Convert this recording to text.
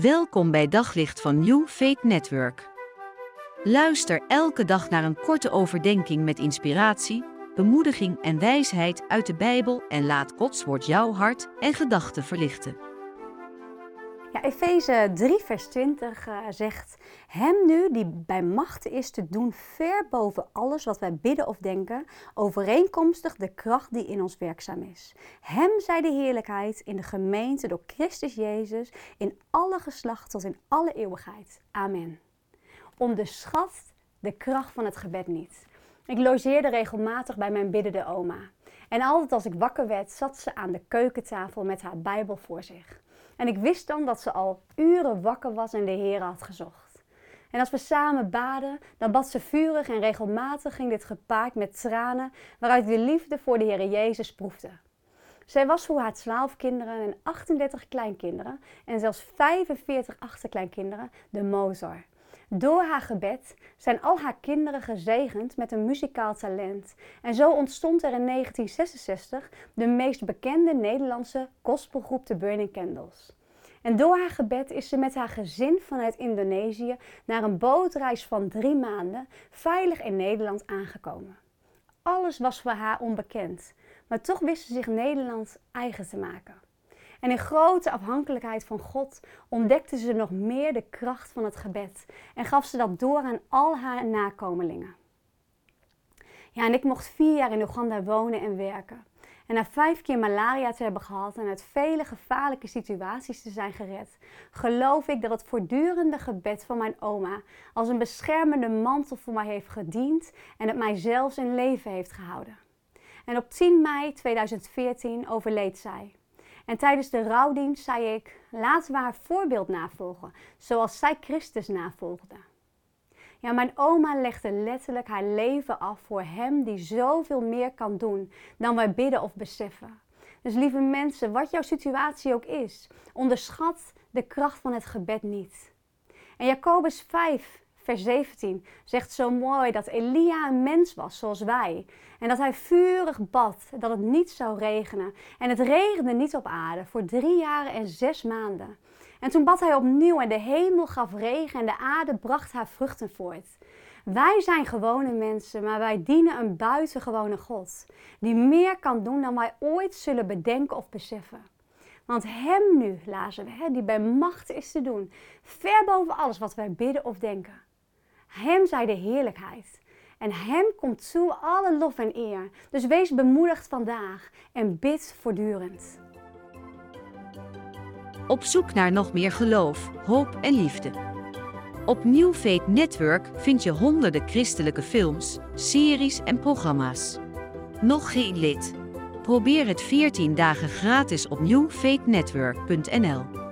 Welkom bij Daglicht van New Faith Network. Luister elke dag naar een korte overdenking met inspiratie, bemoediging en wijsheid uit de Bijbel en laat Gods woord jouw hart en gedachten verlichten. Ja, Efeze 3, vers 20 uh, zegt: Hem nu die bij macht is te doen ver boven alles wat wij bidden of denken, overeenkomstig de kracht die in ons werkzaam is. Hem zij de heerlijkheid in de gemeente door Christus Jezus in alle geslachten tot in alle eeuwigheid. Amen. Onderschat de kracht van het gebed niet. Ik logeerde regelmatig bij mijn biddende oma. En altijd als ik wakker werd, zat ze aan de keukentafel met haar Bijbel voor zich. En ik wist dan dat ze al uren wakker was en de Heer had gezocht. En als we samen baden, dan bad ze vurig en regelmatig ging dit gepaard met tranen waaruit de liefde voor de Heer Jezus proefde. Zij was voor haar twaalf kinderen en 38 kleinkinderen en zelfs 45 achterkleinkinderen de Mozar. Door haar gebed zijn al haar kinderen gezegend met een muzikaal talent. En zo ontstond er in 1966 de meest bekende Nederlandse gospelgroep de Burning Candles. En door haar gebed is ze met haar gezin vanuit Indonesië naar een bootreis van drie maanden veilig in Nederland aangekomen. Alles was voor haar onbekend, maar toch wist ze zich Nederland eigen te maken. En in grote afhankelijkheid van God ontdekte ze nog meer de kracht van het gebed en gaf ze dat door aan al haar nakomelingen. Ja, en ik mocht vier jaar in Oeganda wonen en werken. En na vijf keer malaria te hebben gehad en uit vele gevaarlijke situaties te zijn gered, geloof ik dat het voortdurende gebed van mijn oma als een beschermende mantel voor mij heeft gediend en het mij zelfs in leven heeft gehouden. En op 10 mei 2014 overleed zij. En tijdens de rouwdienst zei ik: laten we haar voorbeeld navolgen, zoals zij Christus navolgde. Ja, mijn oma legde letterlijk haar leven af voor Hem die zoveel meer kan doen dan wij bidden of beseffen. Dus lieve mensen, wat jouw situatie ook is, onderschat de kracht van het gebed niet. En Jacobus 5, vers 17 zegt zo mooi dat Elia een mens was zoals wij. En dat hij vurig bad dat het niet zou regenen. En het regende niet op aarde voor drie jaren en zes maanden. En toen bad hij opnieuw en de hemel gaf regen en de aarde bracht haar vruchten voort. Wij zijn gewone mensen, maar wij dienen een buitengewone God. Die meer kan doen dan wij ooit zullen bedenken of beseffen. Want Hem nu, lazen we, die bij macht is te doen, ver boven alles wat wij bidden of denken. Hem zij de heerlijkheid. En Hem komt toe alle lof en eer. Dus wees bemoedigd vandaag en bid voortdurend. Op zoek naar nog meer geloof, hoop en liefde. Op New Faith Network vind je honderden christelijke films, series en programma's. Nog geen lid? Probeer het 14 dagen gratis op newfaithnetwork.nl.